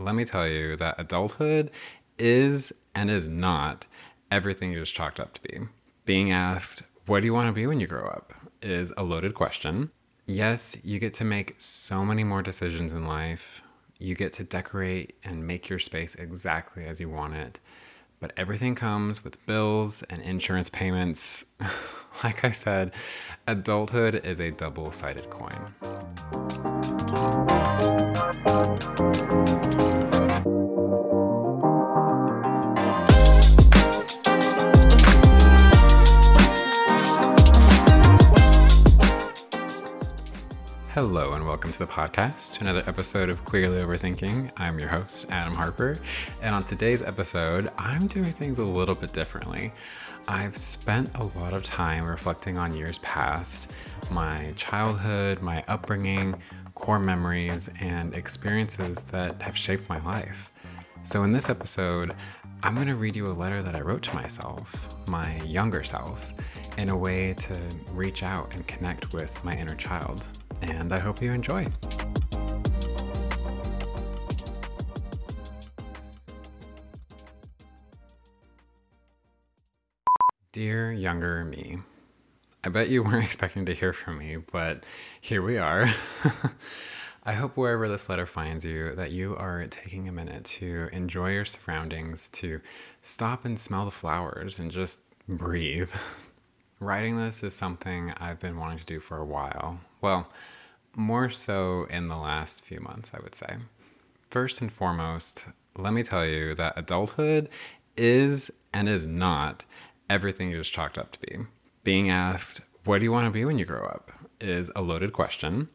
let me tell you that adulthood is and is not everything you just chalked up to be. Being asked, What do you want to be when you grow up? is a loaded question. Yes, you get to make so many more decisions in life. You get to decorate and make your space exactly as you want it. But everything comes with bills and insurance payments. like I said, adulthood is a double sided coin. Hello, and welcome to the podcast, another episode of Queerly Overthinking. I'm your host, Adam Harper, and on today's episode, I'm doing things a little bit differently. I've spent a lot of time reflecting on years past, my childhood, my upbringing, core memories, and experiences that have shaped my life. So, in this episode, I'm going to read you a letter that I wrote to myself, my younger self, in a way to reach out and connect with my inner child and I hope you enjoy. Dear younger me, I bet you weren't expecting to hear from me, but here we are. I hope wherever this letter finds you, that you are taking a minute to enjoy your surroundings, to stop and smell the flowers and just breathe. Writing this is something I've been wanting to do for a while. Well, more so in the last few months, I would say. First and foremost, let me tell you that adulthood is and is not everything it is chalked up to be. Being asked, What do you want to be when you grow up? is a loaded question.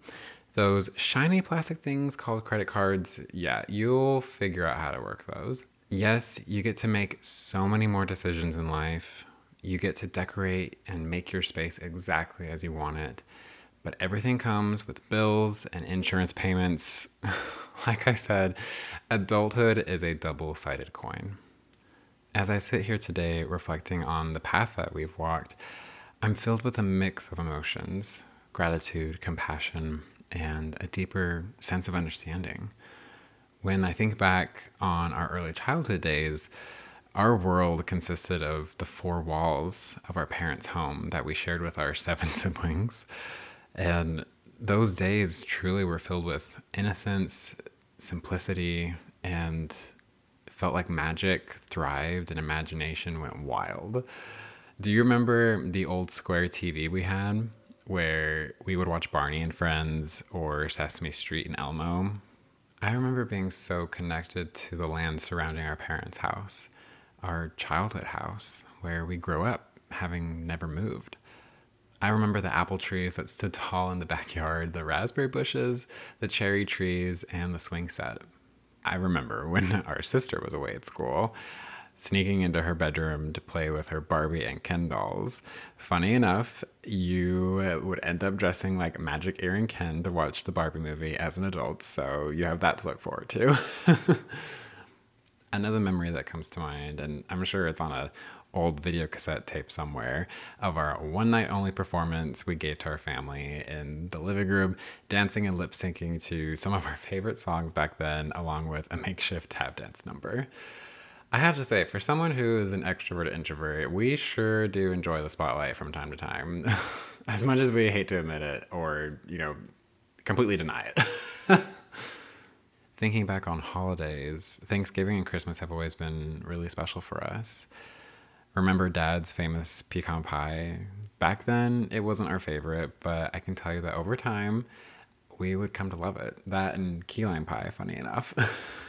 Those shiny plastic things called credit cards, yeah, you'll figure out how to work those. Yes, you get to make so many more decisions in life you get to decorate and make your space exactly as you want it. But everything comes with bills and insurance payments. like I said, adulthood is a double sided coin. As I sit here today reflecting on the path that we've walked, I'm filled with a mix of emotions gratitude, compassion, and a deeper sense of understanding. When I think back on our early childhood days, our world consisted of the four walls of our parents' home that we shared with our seven siblings. And those days truly were filled with innocence, simplicity, and felt like magic thrived and imagination went wild. Do you remember the old square TV we had where we would watch Barney and Friends or Sesame Street and Elmo? I remember being so connected to the land surrounding our parents' house our childhood house where we grew up, having never moved. I remember the apple trees that stood tall in the backyard, the raspberry bushes, the cherry trees, and the swing set. I remember when our sister was away at school, sneaking into her bedroom to play with her Barbie and Ken dolls. Funny enough, you would end up dressing like Magic Earring Ken to watch the Barbie movie as an adult, so you have that to look forward to. another memory that comes to mind, and I'm sure it's on a old video cassette tape somewhere of our one night only performance we gave to our family in the living room, dancing and lip syncing to some of our favorite songs back then, along with a makeshift tap dance number. I have to say, for someone who is an extrovert introvert, we sure do enjoy the spotlight from time to time, as much as we hate to admit it or, you know, completely deny it. thinking back on holidays, Thanksgiving and Christmas have always been really special for us. Remember dad's famous pecan pie? Back then, it wasn't our favorite, but I can tell you that over time, we would come to love it. That and key lime pie, funny enough.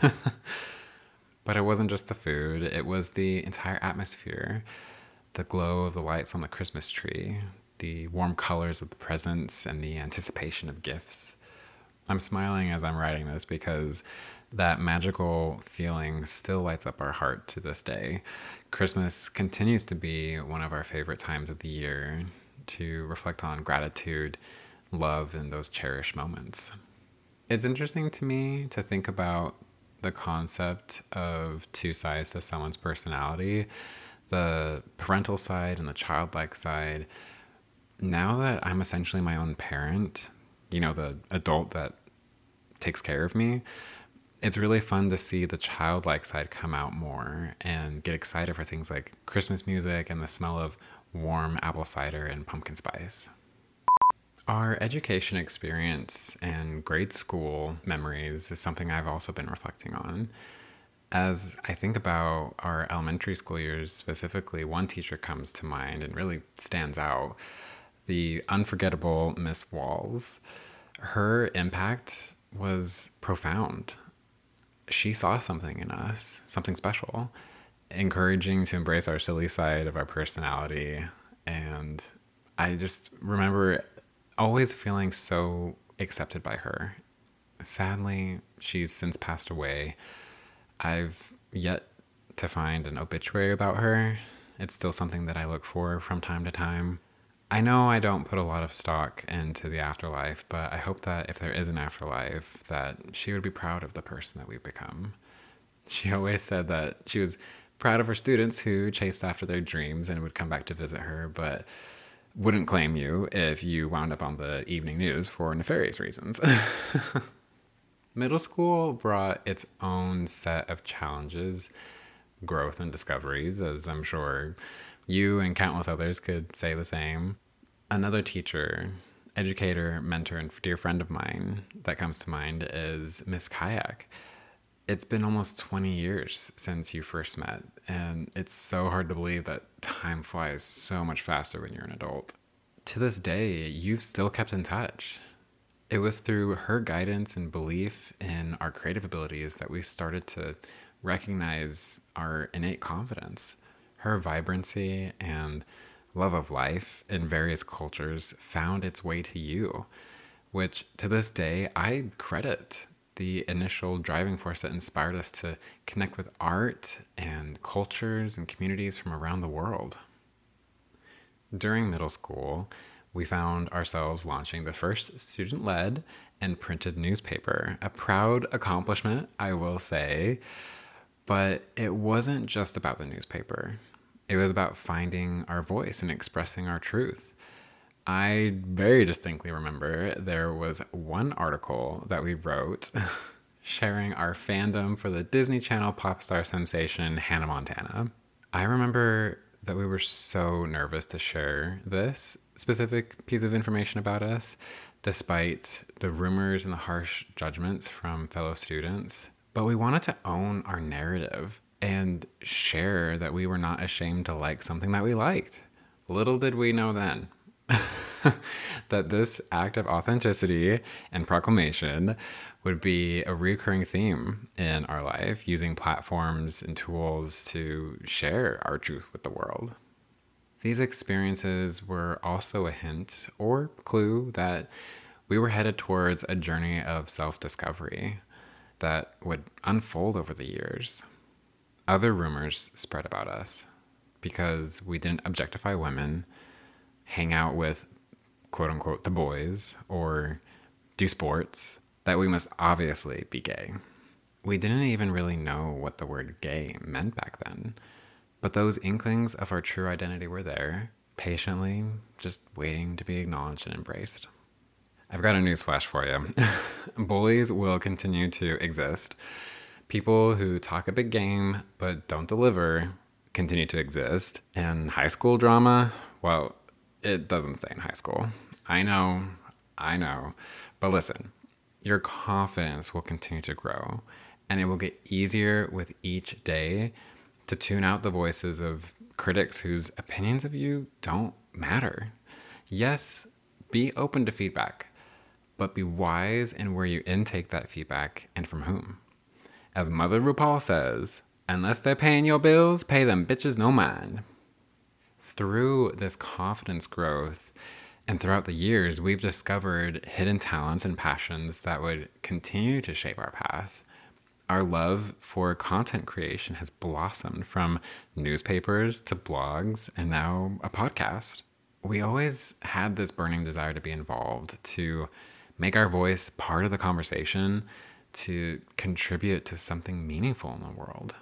but it wasn't just the food, it was the entire atmosphere the glow of the lights on the Christmas tree, the warm colors of the presents, and the anticipation of gifts. I'm smiling as I'm writing this because that magical feeling still lights up our heart to this day. Christmas continues to be one of our favorite times of the year to reflect on gratitude, love, and those cherished moments. It's interesting to me to think about the concept of two sides to someone's personality the parental side and the childlike side. Now that I'm essentially my own parent, you know, the adult that takes care of me, it's really fun to see the childlike side come out more and get excited for things like Christmas music and the smell of warm apple cider and pumpkin spice. Our education experience and grade school memories is something I've also been reflecting on. As I think about our elementary school years specifically, one teacher comes to mind and really stands out the unforgettable Miss Walls. Her impact was profound. She saw something in us, something special, encouraging to embrace our silly side of our personality. And I just remember always feeling so accepted by her. Sadly, she's since passed away. I've yet to find an obituary about her. It's still something that I look for from time to time. I know I don't put a lot of stock into the afterlife, but I hope that if there is an afterlife, that she would be proud of the person that we've become. She always said that she was proud of her students who chased after their dreams and would come back to visit her, but wouldn't claim you if you wound up on the evening news for nefarious reasons. Middle school brought its own set of challenges, growth, and discoveries, as I'm sure you and countless others could say the same. Another teacher, educator, mentor, and dear friend of mine that comes to mind is Miss Kayak. It's been almost 20 years since you first met, and it's so hard to believe that time flies so much faster when you're an adult. To this day, you've still kept in touch. It was through her guidance and belief in our creative abilities that we started to recognize our innate confidence her vibrancy and love of life in various cultures found its way to you, which to this day I credit the initial driving force that inspired us to connect with art and cultures and communities from around the world. During middle school, we found ourselves launching the first student led and printed newspaper, a proud accomplishment, I will say. But it wasn't just about the newspaper, it was about finding our voice and expressing our truth. I very distinctly remember there was one article that we wrote sharing our fandom for the Disney Channel pop star sensation Hannah Montana. I remember that we were so nervous to share this specific piece of information about us, despite the rumors and the harsh judgments from fellow students. But we wanted to own our narrative and share that we were not ashamed to like something that we liked. Little did we know then that this act of authenticity and proclamation would be a recurring theme in our life, using platforms and tools to share our truth with the world. These experiences were also a hint or clue that we were headed towards a journey of self discovery that would unfold over the years. Other rumors spread about us because we didn't objectify women, hang out with quote unquote the boys, or do sports, that we must obviously be gay. We didn't even really know what the word gay meant back then, but those inklings of our true identity were there, patiently just waiting to be acknowledged and embraced. I've got a newsflash for you. Bullies will continue to exist. People who talk a big game but don't deliver continue to exist. And high school drama, well, it doesn't stay in high school. I know, I know. But listen, your confidence will continue to grow and it will get easier with each day to tune out the voices of critics whose opinions of you don't matter. Yes, be open to feedback, but be wise in where you intake that feedback and from whom. As Mother RuPaul says, unless they're paying your bills, pay them bitches no mind. Through this confidence growth and throughout the years, we've discovered hidden talents and passions that would continue to shape our path. Our love for content creation has blossomed from newspapers to blogs and now a podcast. We always had this burning desire to be involved, to make our voice part of the conversation, to contribute to something meaningful in the world.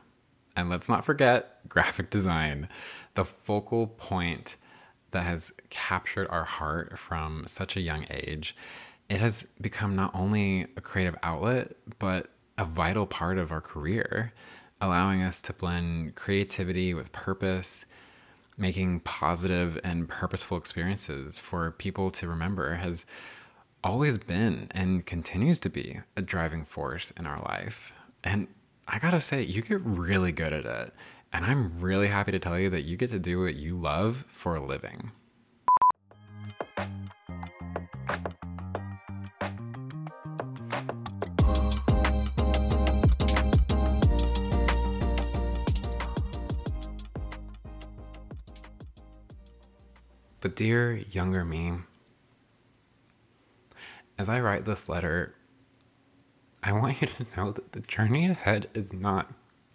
And let's not forget graphic design, the focal point that has captured our heart from such a young age. It has become not only a creative outlet, but a vital part of our career, allowing us to blend creativity with purpose, making positive and purposeful experiences for people to remember has always been and continues to be a driving force in our life. And I gotta say, you get really good at it. And I'm really happy to tell you that you get to do what you love for a living. But, dear younger me, as I write this letter, I want you to know that the journey ahead is not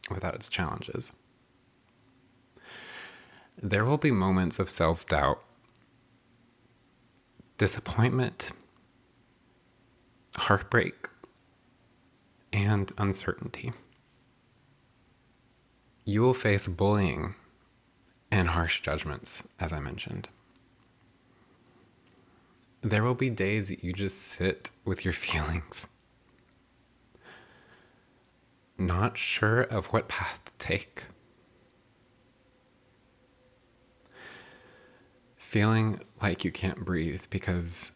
without its challenges. There will be moments of self doubt, disappointment, heartbreak, and uncertainty. You will face bullying and harsh judgments, as I mentioned. There will be days that you just sit with your feelings, not sure of what path to take. Feeling like you can't breathe because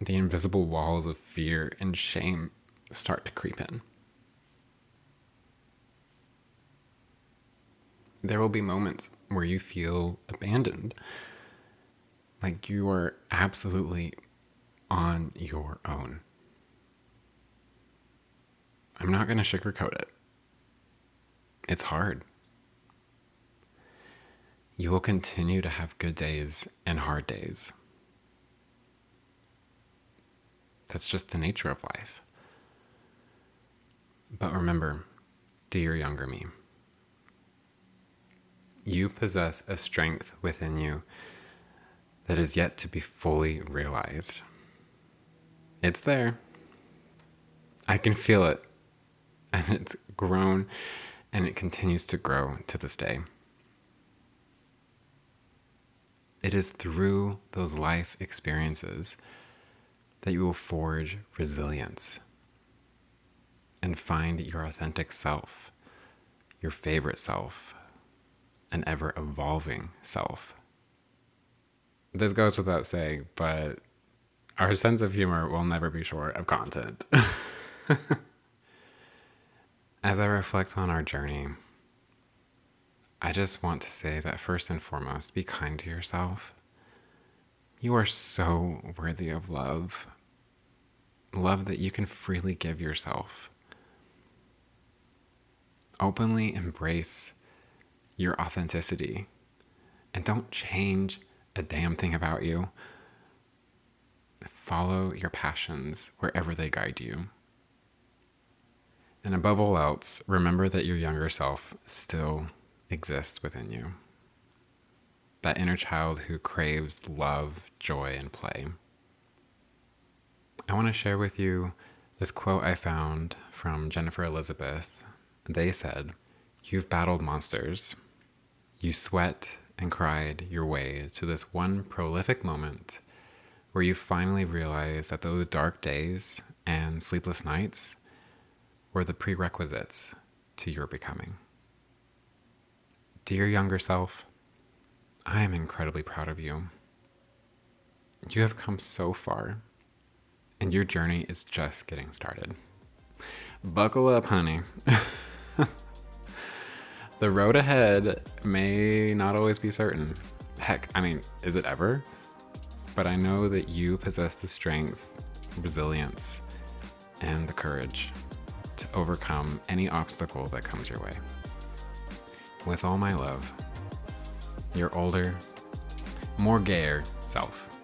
the invisible walls of fear and shame start to creep in. There will be moments where you feel abandoned like you are absolutely on your own. I'm not going to sugarcoat it. It's hard. You will continue to have good days and hard days. That's just the nature of life. But remember, dear younger me, you possess a strength within you that is yet to be fully realized. It's there. I can feel it. And it's grown and it continues to grow to this day. It is through those life experiences that you will forge resilience and find your authentic self, your favorite self, an ever evolving self this goes without saying, but our sense of humor will never be short of content. As I reflect on our journey, I just want to say that first and foremost, be kind to yourself. You are so worthy of love. Love that you can freely give yourself. Openly embrace your authenticity and don't change a damn thing about you. Follow your passions wherever they guide you. And above all else, remember that your younger self still exists within you. That inner child who craves love, joy, and play. I want to share with you this quote I found from Jennifer Elizabeth. They said, You've battled monsters. You sweat and cried your way to this one prolific moment where you finally realize that those dark days and sleepless nights were the prerequisites to your becoming. Dear younger self, I am incredibly proud of you. You have come so far, and your journey is just getting started. Buckle up, honey. the road ahead may not always be certain. Heck, I mean, is it ever? But I know that you possess the strength, resilience, and the courage to overcome any obstacle that comes your way. With all my love, your older, more gayer self.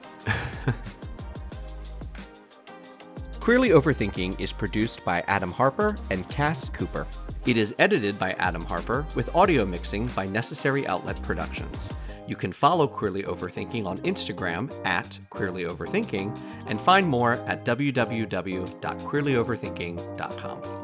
Queerly Overthinking is produced by Adam Harper and Cass Cooper. It is edited by Adam Harper with audio mixing by Necessary Outlet Productions. You can follow Queerly Overthinking on Instagram at Queerly Overthinking and find more at www.queerlyoverthinking.com.